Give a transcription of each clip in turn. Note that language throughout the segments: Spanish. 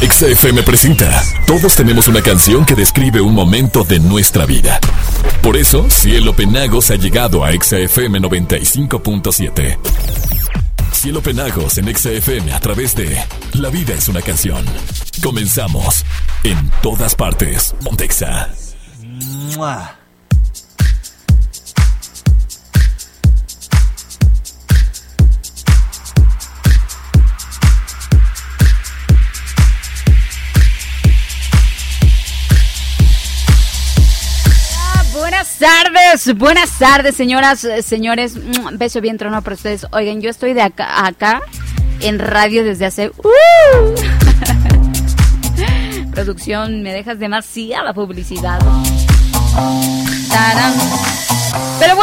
XFM presenta. Todos tenemos una canción que describe un momento de nuestra vida. Por eso, Cielo Penagos ha llegado a XFM 95.7. Cielo Penagos en XFM a través de La vida es una canción. Comenzamos en todas partes. Montexa. Buenas tardes, buenas tardes, señoras, eh, señores. Beso bien trono para ustedes. Oigan, yo estoy de acá, acá en radio desde hace. ¡Uh! Producción, me dejas demasiada publicidad. Tarán.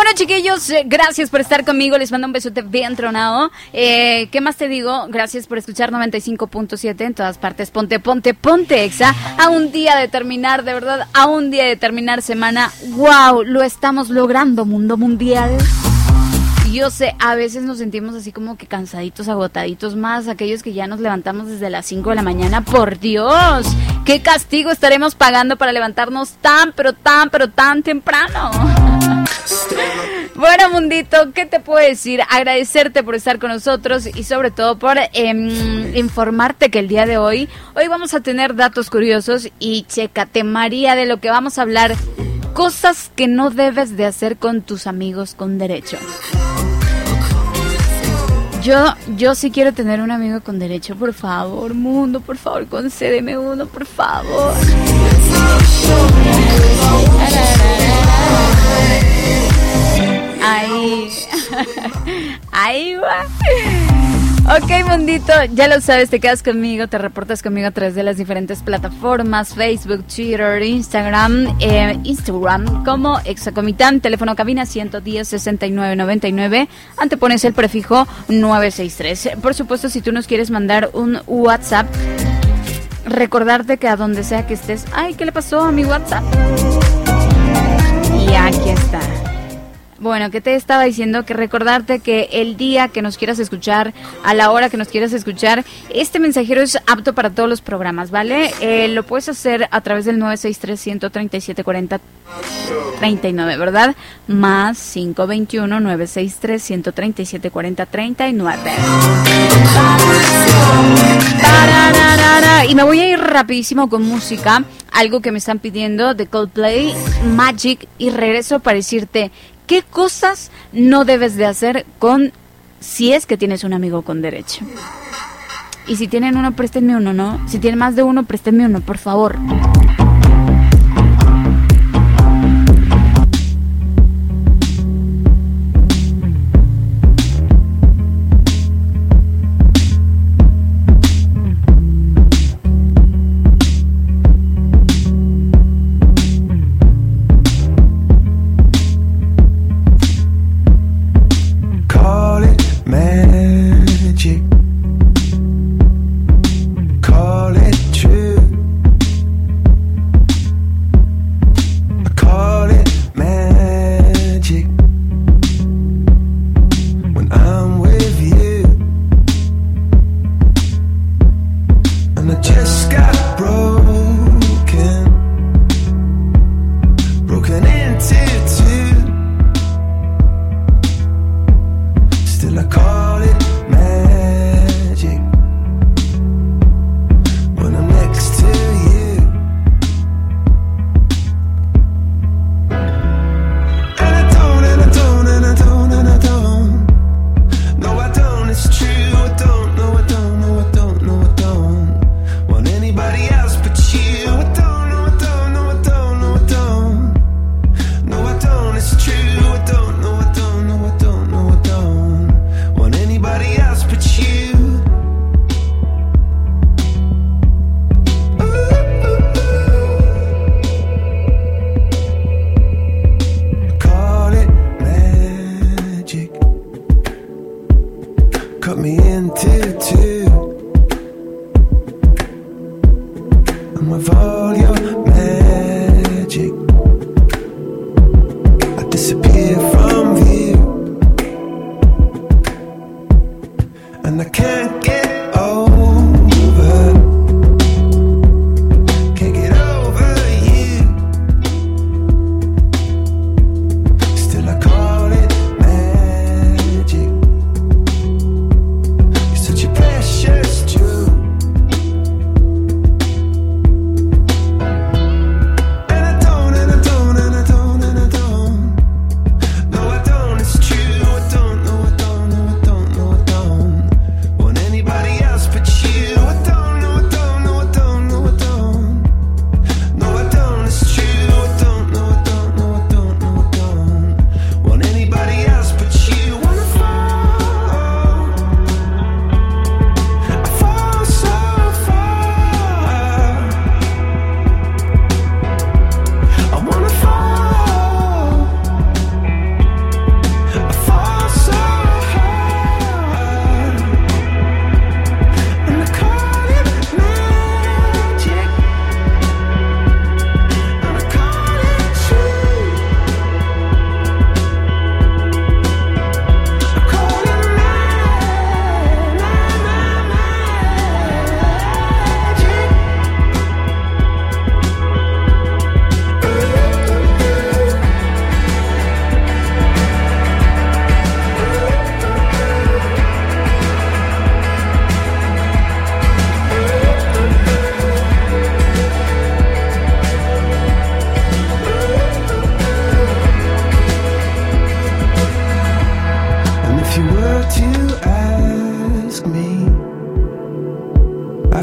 Bueno, chiquillos, eh, gracias por estar conmigo. Les mando un besote bien tronado. Eh, ¿Qué más te digo? Gracias por escuchar 95.7 en todas partes. Ponte, ponte, ponte, exa. A un día de terminar, de verdad, a un día de terminar semana. ¡Wow! Lo estamos logrando, mundo mundial. Yo sé, a veces nos sentimos así como que cansaditos, agotaditos más, aquellos que ya nos levantamos desde las 5 de la mañana. Por Dios, qué castigo estaremos pagando para levantarnos tan, pero tan, pero tan temprano. Bueno, Mundito, ¿qué te puedo decir? Agradecerte por estar con nosotros y sobre todo por em, informarte que el día de hoy, hoy vamos a tener datos curiosos y chécate, María, de lo que vamos a hablar. Cosas que no debes de hacer con tus amigos con derecho. Yo, yo sí quiero tener un amigo con derecho, por favor, mundo, por favor, concédeme uno, por favor. Ahí. Ahí va. Ok, mundito, ya lo sabes, te quedas conmigo, te reportas conmigo a través de las diferentes plataformas, Facebook, Twitter, Instagram, eh, Instagram, como Exacomitán, teléfono cabina 110-6999, antepones el prefijo 963. Por supuesto, si tú nos quieres mandar un WhatsApp, recordarte que a donde sea que estés, ay, ¿qué le pasó a mi WhatsApp? Bueno, ¿qué te estaba diciendo? Que recordarte que el día que nos quieras escuchar, a la hora que nos quieras escuchar, este mensajero es apto para todos los programas, ¿vale? Eh, lo puedes hacer a través del 963-137-40-39, ¿verdad? Más 521-963-137-40-39. Y me voy a ir rapidísimo con música, algo que me están pidiendo de Coldplay, Magic, y regreso para decirte qué cosas no debes de hacer con si es que tienes un amigo con derecho. Y si tienen uno, préstenme uno, ¿no? Si tienen más de uno, préstenme uno, por favor.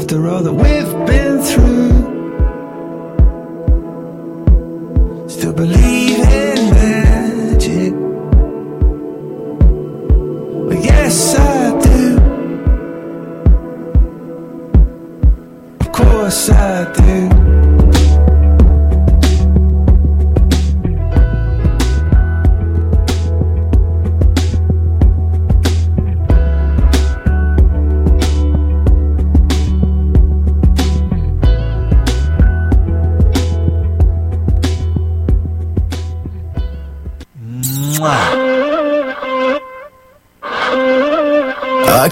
after all that we've been through.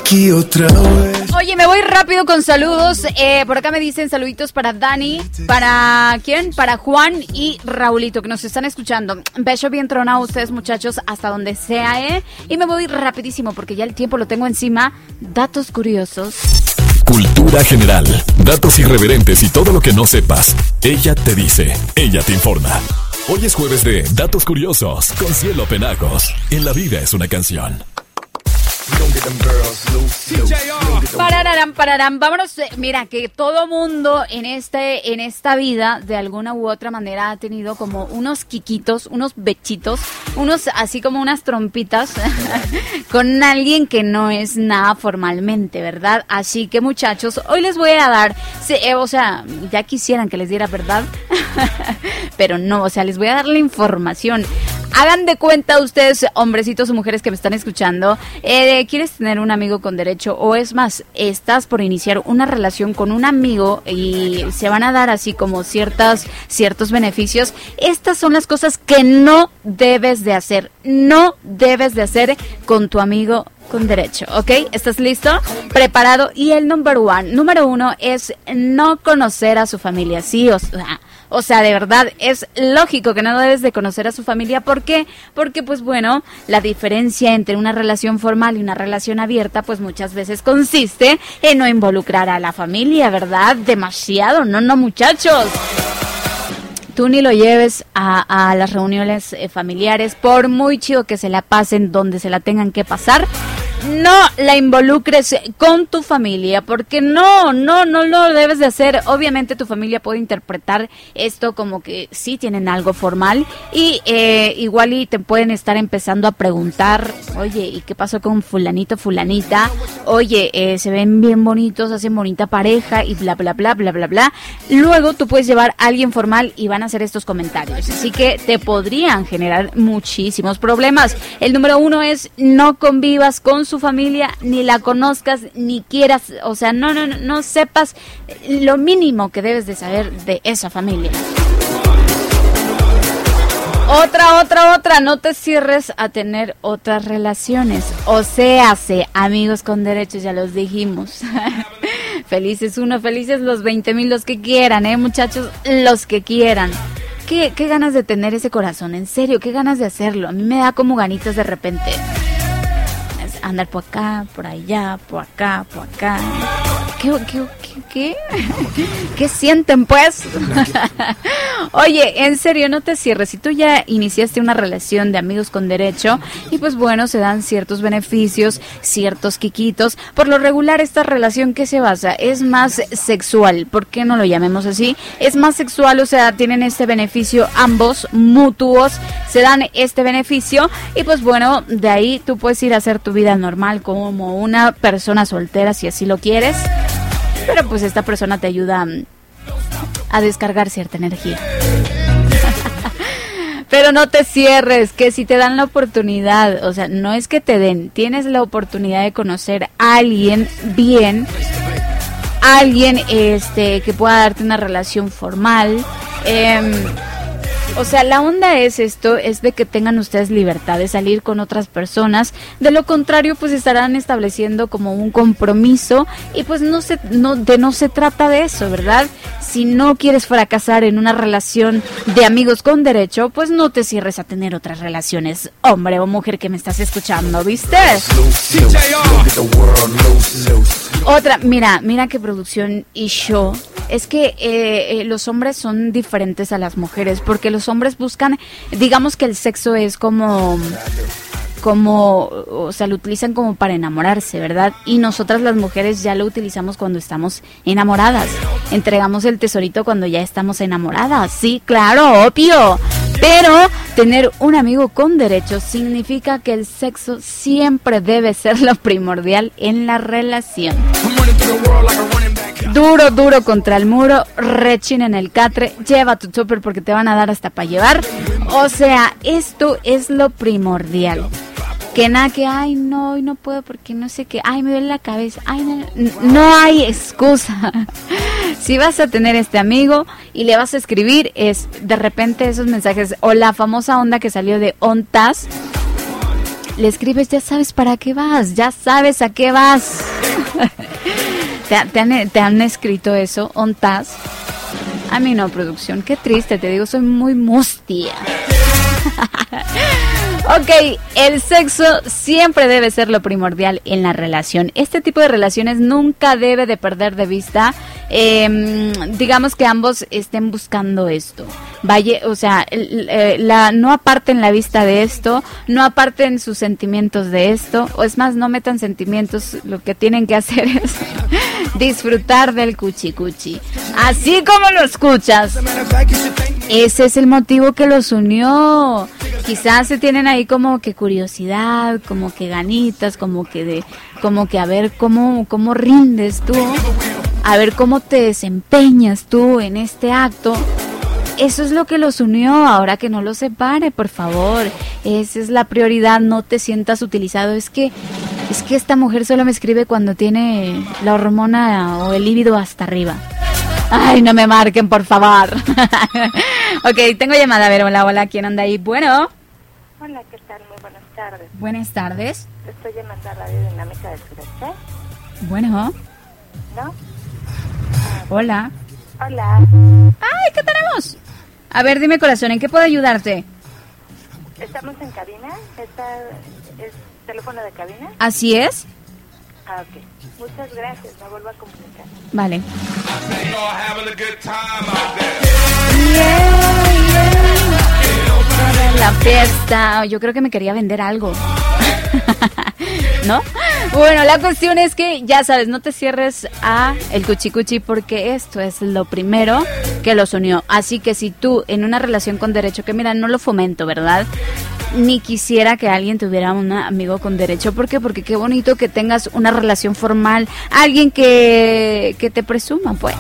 Aquí otra vez. Oye, me voy rápido con saludos. Eh, por acá me dicen saluditos para Dani, para quién, para Juan y Raulito que nos están escuchando. Beso bien tronado a ustedes muchachos hasta donde sea, ¿eh? Y me voy rapidísimo porque ya el tiempo lo tengo encima. Datos curiosos. Cultura general, datos irreverentes y todo lo que no sepas. Ella te dice, ella te informa. Hoy es jueves de Datos Curiosos con Cielo Penagos. En la vida es una canción. Pararán, pararán. Vámonos. eh, Mira, que todo mundo en este, en esta vida, de alguna u otra manera, ha tenido como unos quiquitos, unos bechitos, unos así como unas trompitas con alguien que no es nada formalmente, ¿verdad? Así que muchachos, hoy les voy a dar, eh, o sea, ya quisieran que les diera verdad, pero no, o sea, les voy a dar la información. Hagan de cuenta ustedes, hombrecitos o mujeres que me están escuchando, eh, ¿quieres tener un amigo con derecho? O es más, estás por iniciar una relación con un amigo y se van a dar así como ciertas, ciertos beneficios. Estas son las cosas que no debes de hacer. No debes de hacer con tu amigo con derecho, ¿ok? ¿Estás listo? Preparado. Y el number one, número uno es no conocer a su familia. Sí, o sea, o sea, de verdad, es lógico que no debes de conocer a su familia. ¿Por qué? Porque, pues bueno, la diferencia entre una relación formal y una relación abierta, pues muchas veces consiste en no involucrar a la familia, ¿verdad? Demasiado, no, no, muchachos tú ni lo lleves a, las reuniones eh, familiares, por muy chido que se la pasen donde se la tengan que pasar, no la involucres con tu familia, porque no, no, no lo debes de hacer. Obviamente tu familia puede interpretar esto como que sí tienen algo formal y eh, igual y te pueden estar empezando a preguntar, oye, ¿y qué pasó con fulanito, fulanita? Oye, eh, se ven bien bonitos, hacen bonita pareja y bla, bla, bla, bla, bla, bla. Luego tú puedes llevar a alguien formal y van a hacer estos comentarios. Así que te podrían generar muchísimos problemas. El número uno es no convivas con su familia, ni la conozcas, ni quieras, o sea, no, no, no, sepas lo mínimo que debes de saber de esa familia. Otra, otra, otra, no te cierres a tener otras relaciones. O sea, amigos con derechos, ya los dijimos. felices uno, felices los 20 mil, los que quieran, ¿eh, muchachos? Los que quieran. ¿Qué, qué ganas de tener ese corazón, en serio, qué ganas de hacerlo. A mí me da como ganitas de repente. Andar por acá, por allá, por acá, por acá. ¿Qué, qué, qué, qué? ¿Qué sienten, pues? Oye, en serio, no te cierres. Si tú ya iniciaste una relación de amigos con derecho, y pues bueno, se dan ciertos beneficios, ciertos quiquitos. Por lo regular, esta relación que se basa es más sexual. ¿Por qué no lo llamemos así? Es más sexual, o sea, tienen este beneficio ambos, mutuos, se dan este beneficio. Y pues bueno, de ahí tú puedes ir a hacer tu vida normal como una persona soltera, si así lo quieres. Pero pues esta persona te ayuda mm, a descargar cierta energía. Pero no te cierres, que si te dan la oportunidad, o sea, no es que te den, tienes la oportunidad de conocer a alguien bien, alguien este que pueda darte una relación formal. em, o sea, la onda es esto, es de que tengan ustedes libertad de salir con otras personas. De lo contrario, pues estarán estableciendo como un compromiso y pues no se, no, de no se trata de eso, ¿verdad? Si no quieres fracasar en una relación de amigos con derecho, pues no te cierres a tener otras relaciones, hombre o mujer que me estás escuchando, ¿viste? Otra, mira, mira qué producción y show. Es que eh, eh, los hombres son diferentes a las mujeres, porque los hombres buscan, digamos que el sexo es como como, o sea, lo utilizan como para enamorarse, ¿verdad? Y nosotras las mujeres ya lo utilizamos cuando estamos enamoradas. Entregamos el tesorito cuando ya estamos enamoradas. Sí, claro, obvio. Pero tener un amigo con derechos significa que el sexo siempre debe ser lo primordial en la relación. Duro, duro contra el muro, rechina en el catre, lleva tu chopper porque te van a dar hasta para llevar. O sea, esto es lo primordial. Que nada, que, ay, no, no puedo porque no sé qué, ay, me duele la cabeza, ay, no, no hay excusa. si vas a tener este amigo y le vas a escribir, es de repente esos mensajes, o la famosa onda que salió de ONTAS, le escribes, ya sabes para qué vas, ya sabes a qué vas. ¿Te, han, ¿Te, han, escrito eso, ONTAS? A mí no, producción, qué triste, te digo, soy muy mustia. ok, el sexo siempre debe ser lo primordial en la relación. Este tipo de relaciones nunca debe de perder de vista, eh, digamos que ambos estén buscando esto. O sea, eh, no aparten la vista de esto, no aparten sus sentimientos de esto, o es más, no metan sentimientos, lo que tienen que hacer es disfrutar del cuchi cuchi. Así como lo escuchas. Ese es el motivo que los unió. Quizás se tienen ahí como que curiosidad, como que ganitas, como que de, como que a ver cómo, cómo rindes tú, a ver cómo te desempeñas tú en este acto. Eso es lo que los unió, ahora que no los separe, por favor. Esa es la prioridad, no te sientas utilizado. Es que es que esta mujer solo me escribe cuando tiene la hormona o el líbido hasta arriba. Ay, no me marquen, por favor. ok, tengo llamada. A ver, hola, hola, ¿quién anda ahí? Bueno. Hola, ¿qué tal? Muy buenas tardes. Buenas tardes. Estoy llamando a Radio Dinámica de Sureste. Bueno. ¿No? Hola. Hola. Ay, ¿qué tenemos? A ver, dime corazón, ¿en qué puedo ayudarte? ¿Estamos en cabina? ¿Está, ¿Es teléfono de cabina? Así es. Ah, ok. Muchas gracias, me vuelvo a comunicar. Vale. La fiesta. Yo creo que me quería vender algo. ¿No? Bueno, la cuestión es que ya sabes, no te cierres a el cuchicuchi porque esto es lo primero que los unió. Así que si tú en una relación con derecho, que mira, no lo fomento, ¿verdad? Ni quisiera que alguien tuviera un amigo con derecho. ¿Por qué? Porque qué bonito que tengas una relación formal. Alguien que, que te presuma, pues.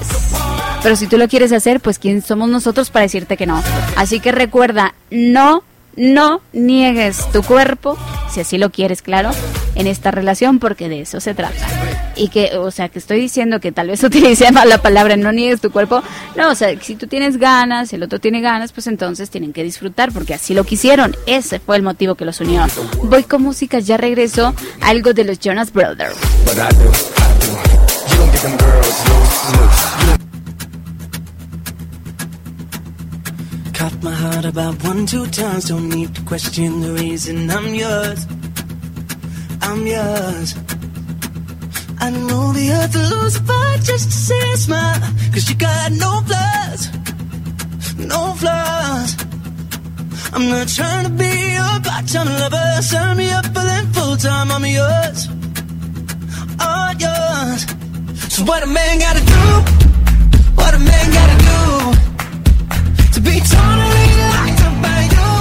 Pero si tú lo quieres hacer, pues ¿quién somos nosotros para decirte que no? Así que recuerda, no no niegues tu cuerpo, si así lo quieres, claro, en esta relación, porque de eso se trata. Y que, o sea, que estoy diciendo que tal vez utilice mal la palabra no niegues tu cuerpo. No, o sea, si tú tienes ganas, el otro tiene ganas, pues entonces tienen que disfrutar, porque así lo quisieron. Ese fue el motivo que los unió. Voy con música, ya regreso. Algo de los Jonas Brothers. My heart about one, two times. Don't need to question the reason I'm yours. I'm yours. I know the earth will lose a fight just to see a smile. Cause you got no flaws. No flaws. I'm not trying to be your part-time lover. Sign me up for them full-time. I'm yours. All yours. So what a man gotta do? What a man gotta do? Eternally locked up by you.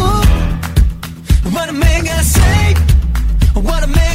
Wanna make a safe, wanna make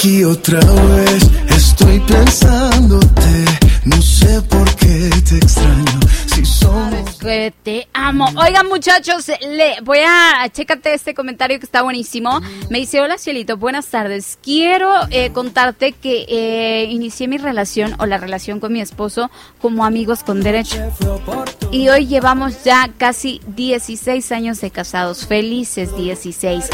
Aquí otra vez estoy pensándote. No sé por qué te extraño. Si somos. Que te amo. Oigan, muchachos, le voy a chécate este comentario que está buenísimo. Me dice: Hola, Cielito, buenas tardes. Quiero eh, contarte que eh, inicié mi relación o la relación con mi esposo como amigos con derecho. Y hoy llevamos ya casi 16 años de casados. Felices 16.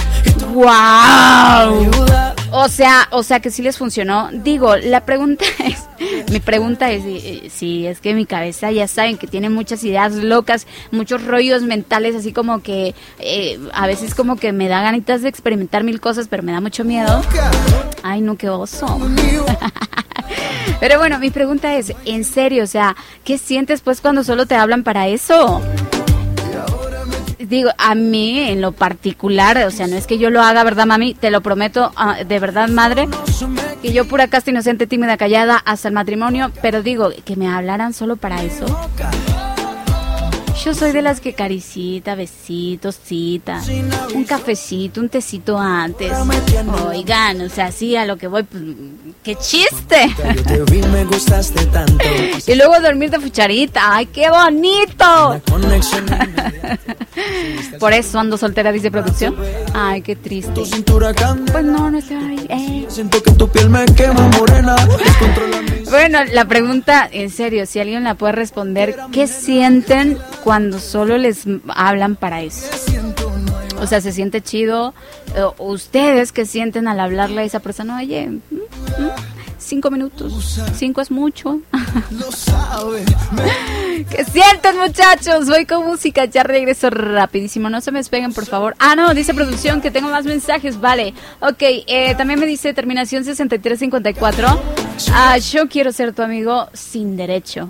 ¡Wow! O sea, o sea que sí les funcionó. Digo, la pregunta es, mi pregunta es eh, si es que mi cabeza ya saben que tiene muchas ideas locas, muchos rollos mentales, así como que eh, a veces como que me da ganitas de experimentar mil cosas, pero me da mucho miedo. Ay, no, qué oso. Pero bueno, mi pregunta es, en serio, o sea, ¿qué sientes pues cuando solo te hablan para eso? Digo, a mí en lo particular, o sea, no es que yo lo haga, ¿verdad, mami? Te lo prometo, ah, de verdad, madre, que yo pura casta inocente, tímida, callada, hasta el matrimonio, pero digo, que me hablaran solo para eso. Yo soy de las que caricita, besitos, cita, un cafecito, un tecito antes. Oigan, o sea, sí, a lo que voy, pues, ¡qué chiste! Y luego dormir de fucharita, ¡ay, qué bonito! Por eso ando soltera, dice producción. Ay, qué triste. Pues no, no eh. Siento que tu piel me quema morena. Bueno, la pregunta, en serio, si alguien la puede responder, ¿qué sienten cuando solo les hablan para eso? O sea, ¿se siente chido? O ¿Ustedes qué sienten al hablarle a esa persona? Oye, mm, mm, cinco minutos, cinco es mucho. ¿Qué sienten, muchachos? Voy con música, ya regreso rapidísimo. No se me despeguen, por favor. Ah, no, dice producción que tengo más mensajes. Vale. Ok, eh, también me dice terminación 6354. Ah, yo quiero ser tu amigo sin derecho.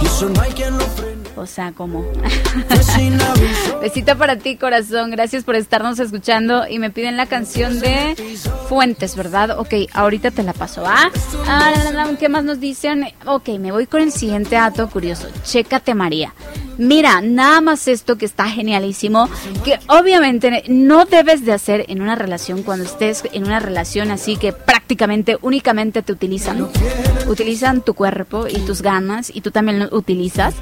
Y eso no hay quien lo. O sea, sin aviso. Besito para ti, corazón. Gracias por estarnos escuchando. Y me piden la canción de Fuentes, ¿verdad? Ok, ahorita te la paso, ¿ah? Ah, ¿Qué más nos dicen? Ok, me voy con el siguiente dato curioso. Chécate, María. Mira, nada más esto que está genialísimo, que obviamente no debes de hacer en una relación cuando estés en una relación así que prácticamente únicamente te utilizan. Utilizan tu cuerpo y tus ganas y tú también lo utilizas.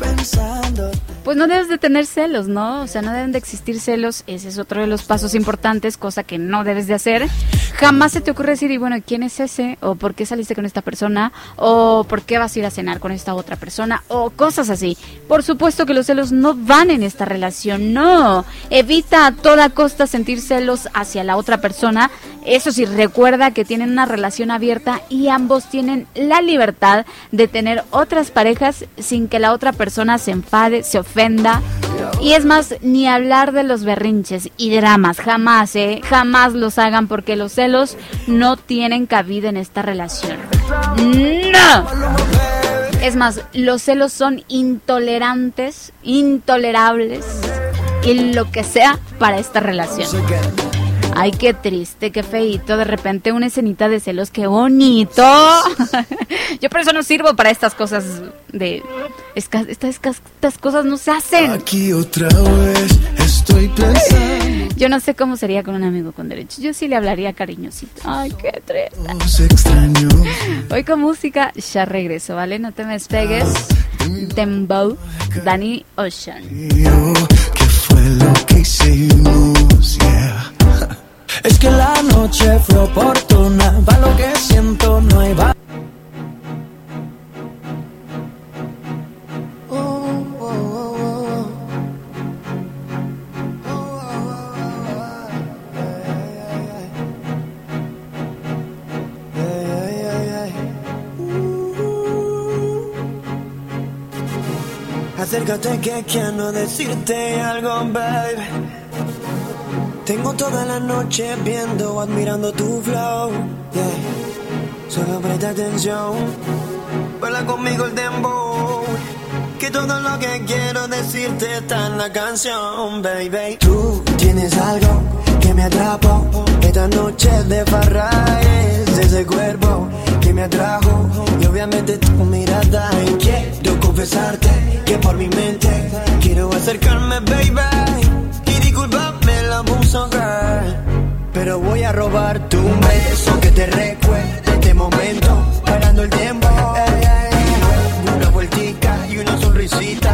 Pues no debes de tener celos, ¿no? O sea, no deben de existir celos. Ese es otro de los pasos importantes, cosa que no debes de hacer. Jamás se te ocurre decir, y bueno, ¿quién es ese? ¿O por qué saliste con esta persona? ¿O por qué vas a ir a cenar con esta otra persona? O cosas así. Por supuesto que los celos no van en esta relación, no. Evita a toda costa sentir celos hacia la otra persona. Eso sí, recuerda que tienen una relación abierta y ambos tienen la libertad de tener otras parejas sin que la otra persona se enfade, se ofenda. Y es más, ni hablar de los berrinches y dramas, jamás, ¿eh? Jamás los hagan porque los celos no tienen cabida en esta relación. ¡No! Es más, los celos son intolerantes, intolerables y lo que sea para esta relación. Ay, qué triste, qué feito. De repente una escenita de celos, qué bonito. Yo por eso no sirvo para estas cosas de... Estas, estas cosas no se hacen. Aquí otra vez estoy pensando. Yo no sé cómo sería con un amigo con derechos. Yo sí le hablaría cariñosito. Ay, qué triste. Voy con música, ya regreso, ¿vale? No te me despegues. Dembow, Danny Ocean. ¿Qué fue lo que hicimos? Yeah. Es que la noche fue oportuna. Va lo que siento, no hay va. Acércate que quiero decirte algo, baby. Tengo toda la noche viendo, admirando tu flow. Yeah. Solo presta atención, baila conmigo el dembow. Que todo lo que quiero decirte está en la canción, baby. Tú tienes algo que me atrapó. Esta noche de farra es ese cuerpo que me atrajo. Y obviamente tu mirada. Y quiero confesarte que por mi mente quiero acercarme, baby musa girl. Pero voy a robar tu beso que te recuerde este momento. Parando el tiempo. Una vueltica y una sonrisita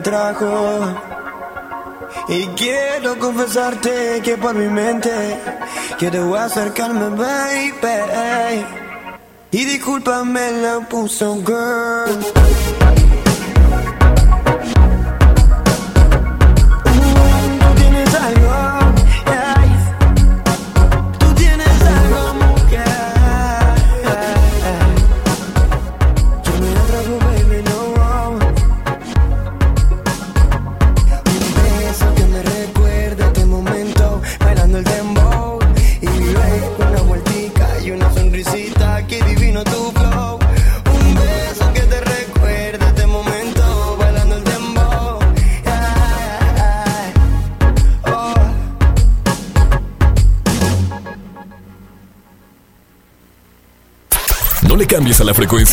trajo. Y quiero confesarte que por mi mente quiero acercarme, baby. Y discúlpame la puso, girl.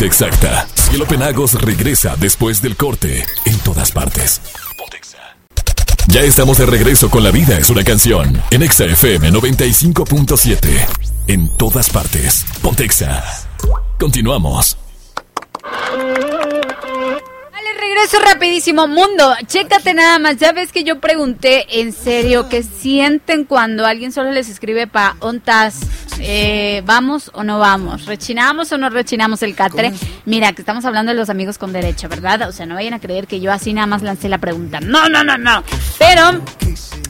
Exacta. Cielo Penagos regresa después del corte en todas partes. Ya estamos de regreso con La vida es una canción en Exa FM 95.7. En todas partes. Pontexa. Continuamos. Regreso rapidísimo. Mundo, chécate nada más. Ya ves que yo pregunté en serio qué sienten cuando alguien solo les escribe para ontas. Eh, ¿Vamos o no vamos? ¿Rechinamos o no rechinamos el catre? Mira, que estamos hablando de los amigos con derecho, ¿verdad? O sea, no vayan a creer que yo así nada más lancé la pregunta. No, no, no, no. Pero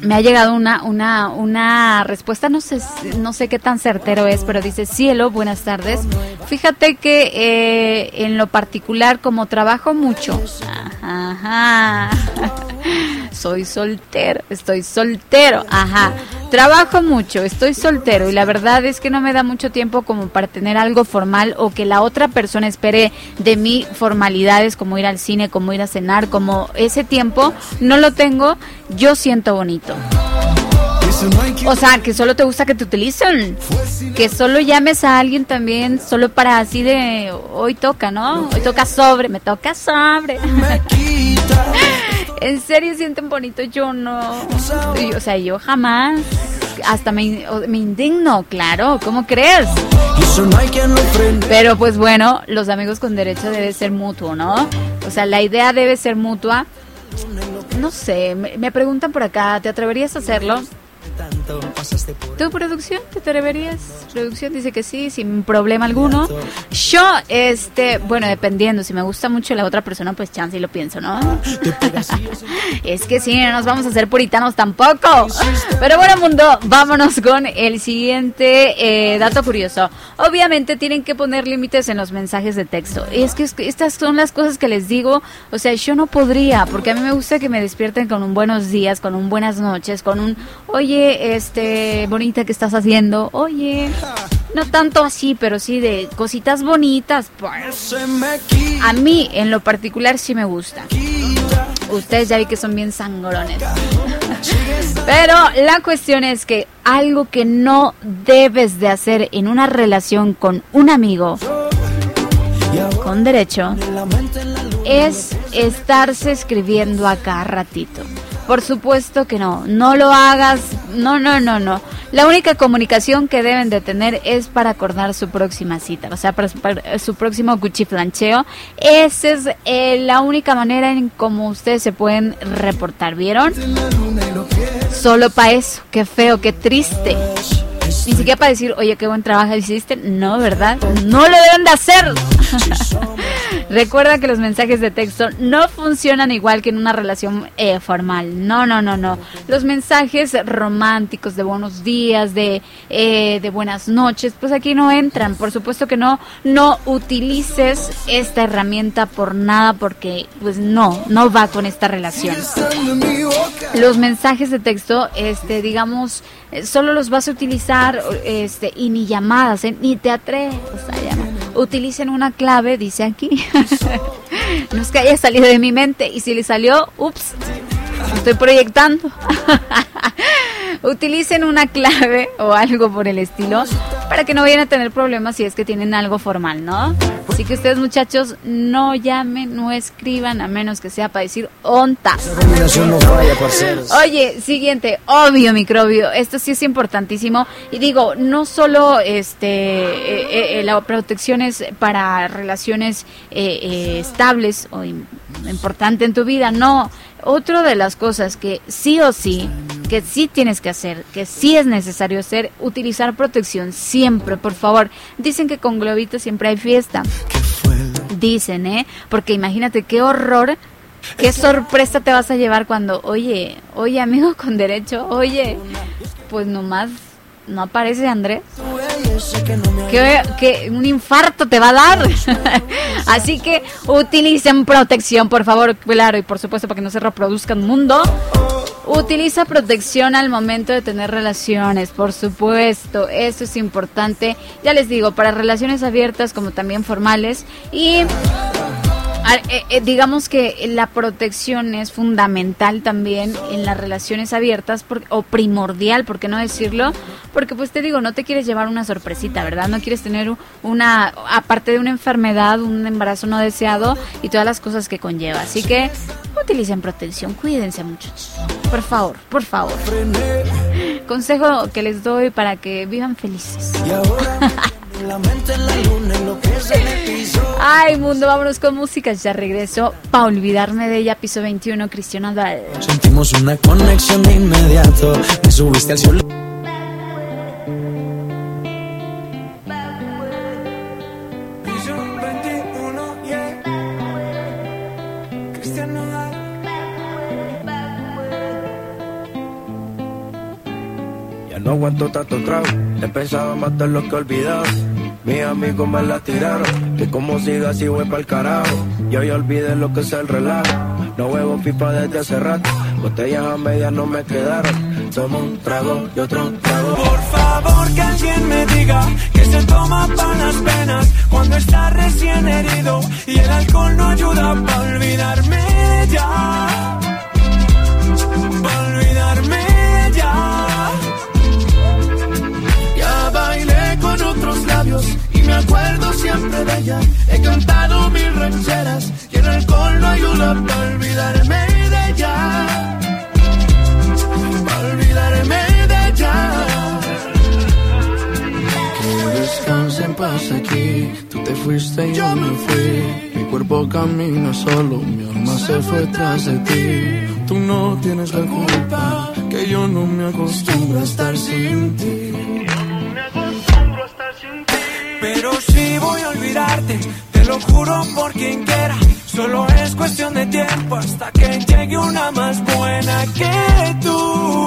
me ha llegado una, una, una respuesta, no sé, no sé qué tan certero es, pero dice, cielo, buenas tardes. Fíjate que eh, en lo particular, como trabajo mucho, ajá, soy soltero, estoy soltero, ajá, trabajo mucho, estoy soltero y la verdad es que no me da mucho tiempo como para tener algo formal o que la otra persona espere de mí formalidades como ir al cine, como ir a cenar, como ese tiempo no lo tengo, yo siento bonito. O sea, que solo te gusta que te utilicen. Que solo llames a alguien también, solo para así de hoy toca, ¿no? Hoy toca sobre, me toca sobre. en serio sienten bonito, yo no. O sea, yo jamás. Hasta me, me indigno, claro, ¿cómo crees? Pero pues bueno, los amigos con derecho debe ser mutuo, ¿no? O sea, la idea debe ser mutua. No sé, me preguntan por acá, ¿te atreverías a hacerlo? ¿Tu producción? ¿Te atreverías? Producción dice que sí, sin problema alguno. Yo, este, bueno, dependiendo, si me gusta mucho la otra persona, pues chance y lo pienso, ¿no? es que sí, no nos vamos a hacer puritanos tampoco. Pero bueno, mundo, vámonos con el siguiente eh, dato curioso. Obviamente tienen que poner límites en los mensajes de texto. Es que es que estas son las cosas que les digo. O sea, yo no podría, porque a mí me gusta que me despierten con un buenos días, con un buenas noches, con un, oye, este, bonita que estás haciendo, oye, no tanto así, pero sí de cositas bonitas, pues. A mí, en lo particular, sí me gusta. Ustedes ya vi que son bien sangrones. Pero la cuestión es que algo que no debes de hacer en una relación con un amigo con derecho es estarse escribiendo a ratito. Por supuesto que no, no lo hagas, no, no, no, no. La única comunicación que deben de tener es para acordar su próxima cita, o sea, para su, próximo cuchiflancheo. Esa es eh, la única manera en cómo ustedes se pueden reportar, ¿vieron? Solo para eso, qué feo, qué triste. Ni siquiera para decir, oye, qué buen trabajo hiciste. No, ¿verdad? No lo deben de hacer. Recuerda que los mensajes de texto no funcionan igual que en una relación eh, formal. No, no, no, no. Los mensajes románticos de buenos días, de, eh, de buenas noches, pues aquí no entran. Por supuesto que no, no utilices esta herramienta por nada porque pues no, no va con esta relación. Los mensajes de texto, este, digamos, eh, solo los vas a utilizar este, y ni llamadas, ¿eh? ni te atreves. Utilicen una clave, dice aquí. no es que haya salido de mi mente. Y si le salió, ups, estoy proyectando. Utilicen una clave o algo por el estilo para que no vayan a tener problemas si es que tienen algo formal, ¿no? Así que ustedes muchachos no llamen, no escriban a menos que sea para decir ontas. Oye, siguiente, obvio microbio, esto sí es importantísimo y digo, no solo este eh, eh, la protección es para relaciones eh, estables o importante en tu vida, no, otra de las cosas que sí o sí, que sí tienes que hacer, que sí es necesario hacer, utilizar protección siempre, por favor. Dicen que con globito siempre hay fiesta. Dicen, ¿eh? Porque imagínate qué horror, qué sorpresa te vas a llevar cuando, oye, oye amigo con derecho, oye, pues nomás no aparece Andrés. Que, que, un infarto te va a dar. Así que utilicen protección, por favor, claro, y por supuesto para que no se reproduzca el mundo. Utiliza protección al momento de tener relaciones, por supuesto, eso es importante. Ya les digo, para relaciones abiertas como también formales y eh, eh, digamos que la protección es fundamental también en las relaciones abiertas o primordial, ¿por qué no decirlo? Porque pues te digo, no te quieres llevar una sorpresita, ¿verdad? No quieres tener una, aparte de una enfermedad, un embarazo no deseado y todas las cosas que conlleva. Así que utilicen protección, cuídense muchachos. Por favor, por favor. Consejo que les doy para que vivan felices. Ay, mundo, vámonos con música. Ya regreso para olvidarme de ella. Piso 21, Cristiano Adal. Sentimos una conexión de inmediato. Me subiste al cielo. Aguanto tanto trago. He pensado matar lo que he olvidado. Mis amigos me la tiraron. Que como siga así voy pa'l carajo. Yo ya olvidé lo que es el relajo. No huevo pipa desde hace rato. Botellas a medias no me quedaron. Tomo un trago y otro trago. Por favor que alguien me diga que se toma para las penas cuando está recién herido y el alcohol no ayuda para olvidarme He cantado mil rancheras y el alcohol no ayuda para olvidarme de ella. Para olvidarme de ella. Que descanse en paz aquí. Tú te fuiste y yo me fui. Mi cuerpo camina solo, mi alma se fue tras de ti. Tú no tienes la culpa, que yo no me acostumbro a estar sin ti. Pero si voy a olvidarte, te lo juro por quien quiera. Solo es cuestión de tiempo hasta que llegue una más buena que tú.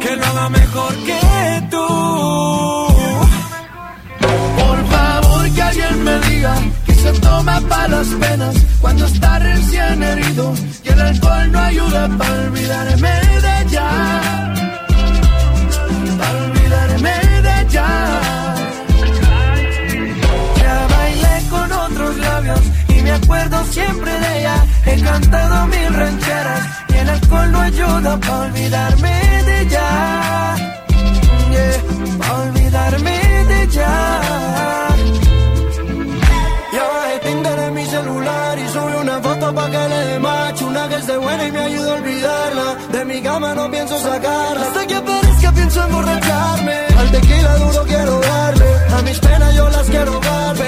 Que lo haga mejor que tú. Por favor que alguien me diga que se toma para las penas cuando está recién herido y el alcohol no ayuda para olvidarme de ella. Para olvidarme de. Ya acuerdo siempre de ella. He cantado mil rancheras y el alcohol no ayuda para olvidarme de ella. Yeah, pa' olvidarme de ella. Ya bajé Tinder en mi celular y subí una foto pa' que le dé match Una que esté buena y me ayuda a olvidarla De mi cama no pienso sacarla Hasta que aparezca pienso emborracharme Al tequila duro quiero darle A mis penas yo las quiero dar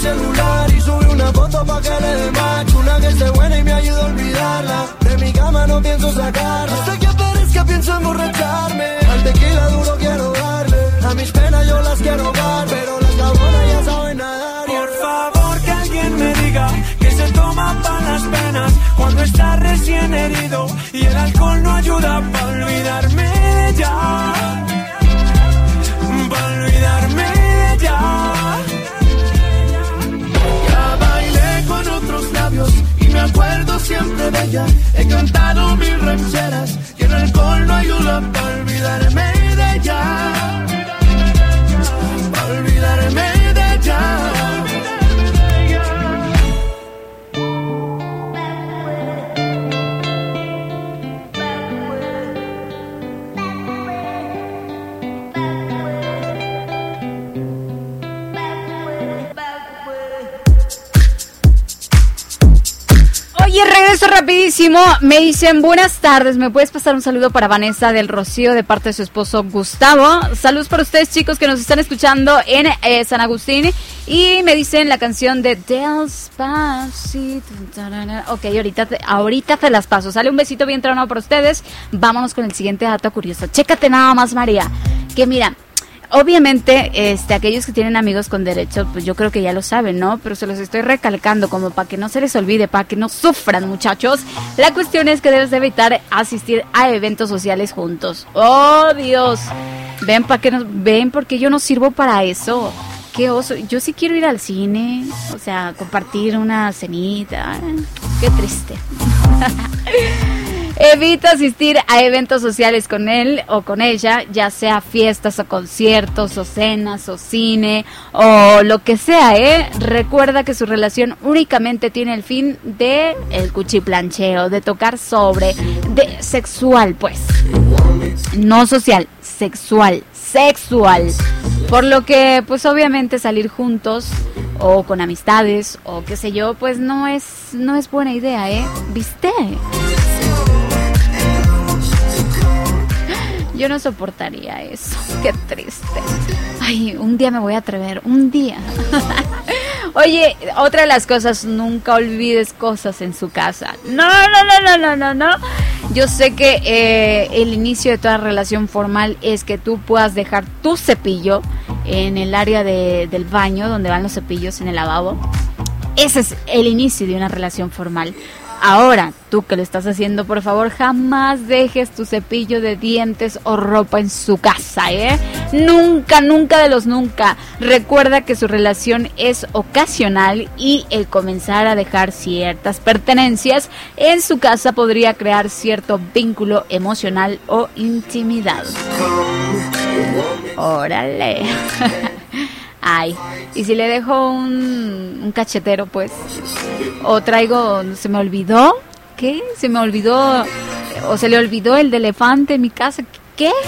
celular y subí una foto pa' que le dé macho. Una que esté buena y me ayuda a olvidarla. De mi cama no pienso sacarla. Hasta que aparezca pienso emborracharme. Al tequila duro quiero darle. A mis penas yo las quiero dar, pero las cabronas ya saben nadar. Por favor que alguien me diga que se toma pa' las penas cuando está recién herido y el alcohol no ayuda pa' olvidarme de ella. Pa' olvidarme acuerdo siempre de ella. He cantado mil rancheras y el alcohol no ayuda para olvidarme de ella. Para olvidarme de ella. Me dicen buenas tardes. ¿Me puedes pasar un saludo para Vanessa del Rocío de parte de su esposo Gustavo? Saludos para ustedes, chicos, que nos están escuchando en eh, San Agustín. Y me dicen la canción de Despacito. Ok, ahorita ahorita te las paso. Sale un besito bien tronado para ustedes. Vámonos con el siguiente dato curioso. Chécate nada más, María. Que mira, Obviamente, este, aquellos que tienen amigos con derecho, pues yo creo que ya lo saben, ¿no? Pero se los estoy recalcando como para que no se les olvide, para que no sufran, muchachos. La cuestión es que debes de evitar asistir a eventos sociales juntos. ¡Oh, Dios! Ven, para que nos, ven, porque yo no sirvo para eso. Qué oso. Yo sí quiero ir al cine, o sea, compartir una cenita. Qué triste. Evita asistir a eventos sociales con él o con ella, ya sea fiestas o conciertos o cenas o cine o lo que sea, ¿eh? Recuerda que su relación únicamente tiene el fin de el cuchiplancheo, de tocar sobre, de sexual, pues. No social, sexual, sexual. Por lo que, pues obviamente salir juntos o con amistades o qué sé yo, pues no es no es buena idea, ¿eh? ¿Viste? Yo no soportaría eso. Qué triste. Ay, un día me voy a atrever. Un día. Oye, otra de las cosas, nunca olvides cosas en su casa. No, no, no, no, no, no, no. Yo sé que eh, el inicio de toda relación formal es que tú puedas dejar tu cepillo en el área de- del baño, donde van los cepillos en el lavabo. Ese es el inicio de una relación formal. Ahora, tú que lo estás haciendo, por favor, jamás dejes tu cepillo de dientes o ropa en su casa, ¿eh? Nunca, nunca de los nunca. Recuerda que su relación es ocasional y el comenzar a dejar ciertas pertenencias en su casa podría crear cierto vínculo emocional o intimidad. Órale. Ay, y si le dejo un, un cachetero, pues. O traigo, se me olvidó. ¿Qué? Se me olvidó. O se le olvidó el de elefante en mi casa. ¿Qué?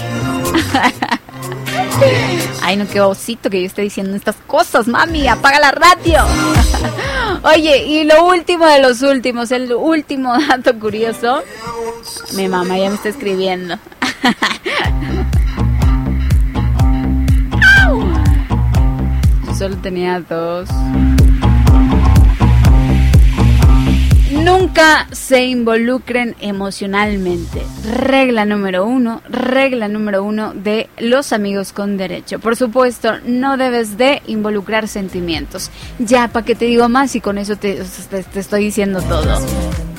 Ay, no, qué osito que yo esté diciendo estas cosas, mami. Apaga la radio. Oye, y lo último de los últimos, el último dato curioso. Mi mamá ya me está escribiendo. solo tenía dos. Nunca se involucren emocionalmente. Regla número uno, regla número uno de los amigos con derecho. Por supuesto, no debes de involucrar sentimientos. Ya, ¿para qué te digo más? Y con eso te, te- te estoy diciendo todo.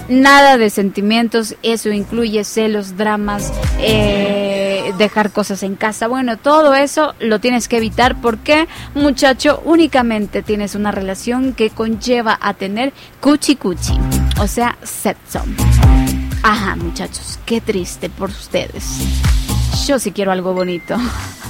Nada de sentimientos, eso incluye celos, dramas, eh, dejar cosas en casa. Bueno, todo eso lo tienes que evitar porque, muchacho, únicamente tienes una relación que conlleva a tener cuchi cuchi, o sea, sexo. Ajá, muchachos, qué triste por ustedes. Yo sí quiero algo bonito.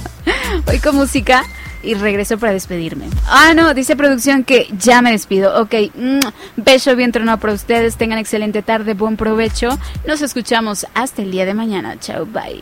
Voy con música y regreso para despedirme. Ah, no, dice producción que ya me despido. Ok, mm, beso bien tronado para ustedes. Tengan excelente tarde, buen provecho. Nos escuchamos hasta el día de mañana. Chao, bye.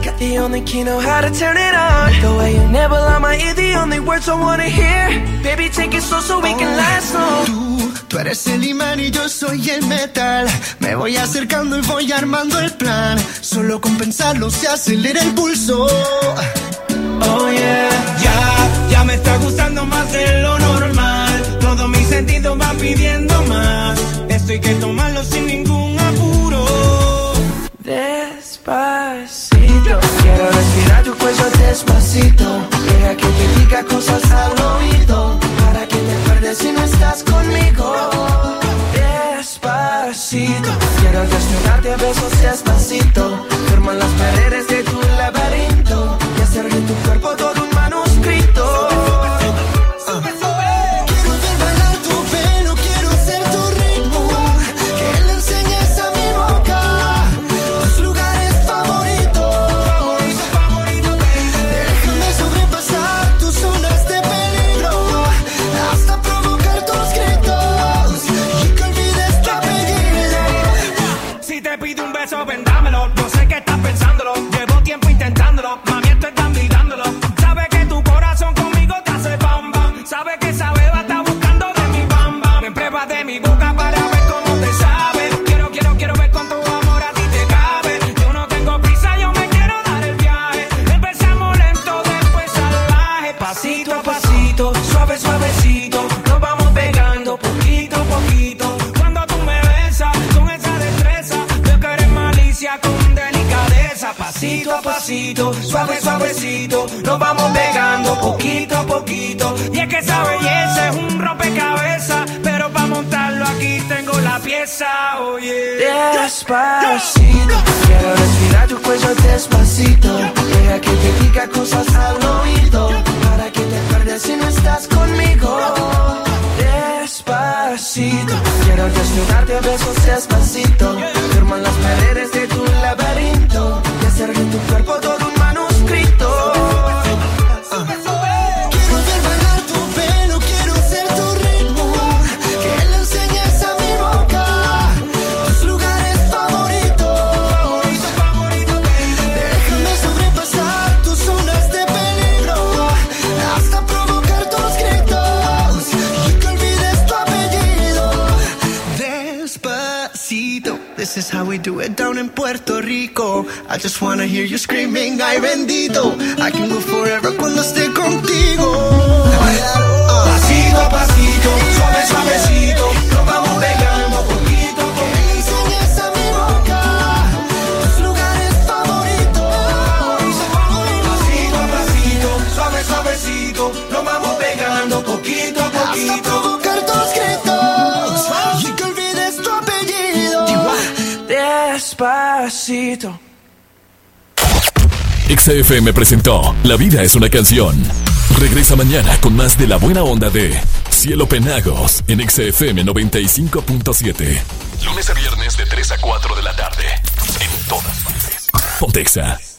The only key, know how to turn it on. The way never lie, my the only words I wanna hear. Baby, take it slow so we can oh. last long. Tú, tú eres el imán y yo soy el metal. Me voy acercando y voy armando el plan. Solo con pensarlo se acelera el pulso. Oh yeah. Ya, ya me está gustando más de lo normal. Todos mis sentidos van pidiendo más. Esto hay que tomarlo sin ningún que besos y despacito firman las paredes. I just wanna hear you screaming, ay bendito. I can move forever cuando esté contigo. Pasito a pasito, suave suavecito, nos vamos pegando poquito a poquito. en esa mi boca, tus lugares favoritos. Pasito a pasito, suave suavecito, nos vamos pegando poquito a poquito. Hasta provocar dos gritos y que olvides tu apellido. Despacito. XFM presentó La vida es una canción. Regresa mañana con más de la buena onda de Cielo Penagos en XFM 95.7. Lunes a viernes de 3 a 4 de la tarde. En todas partes. Pontexa.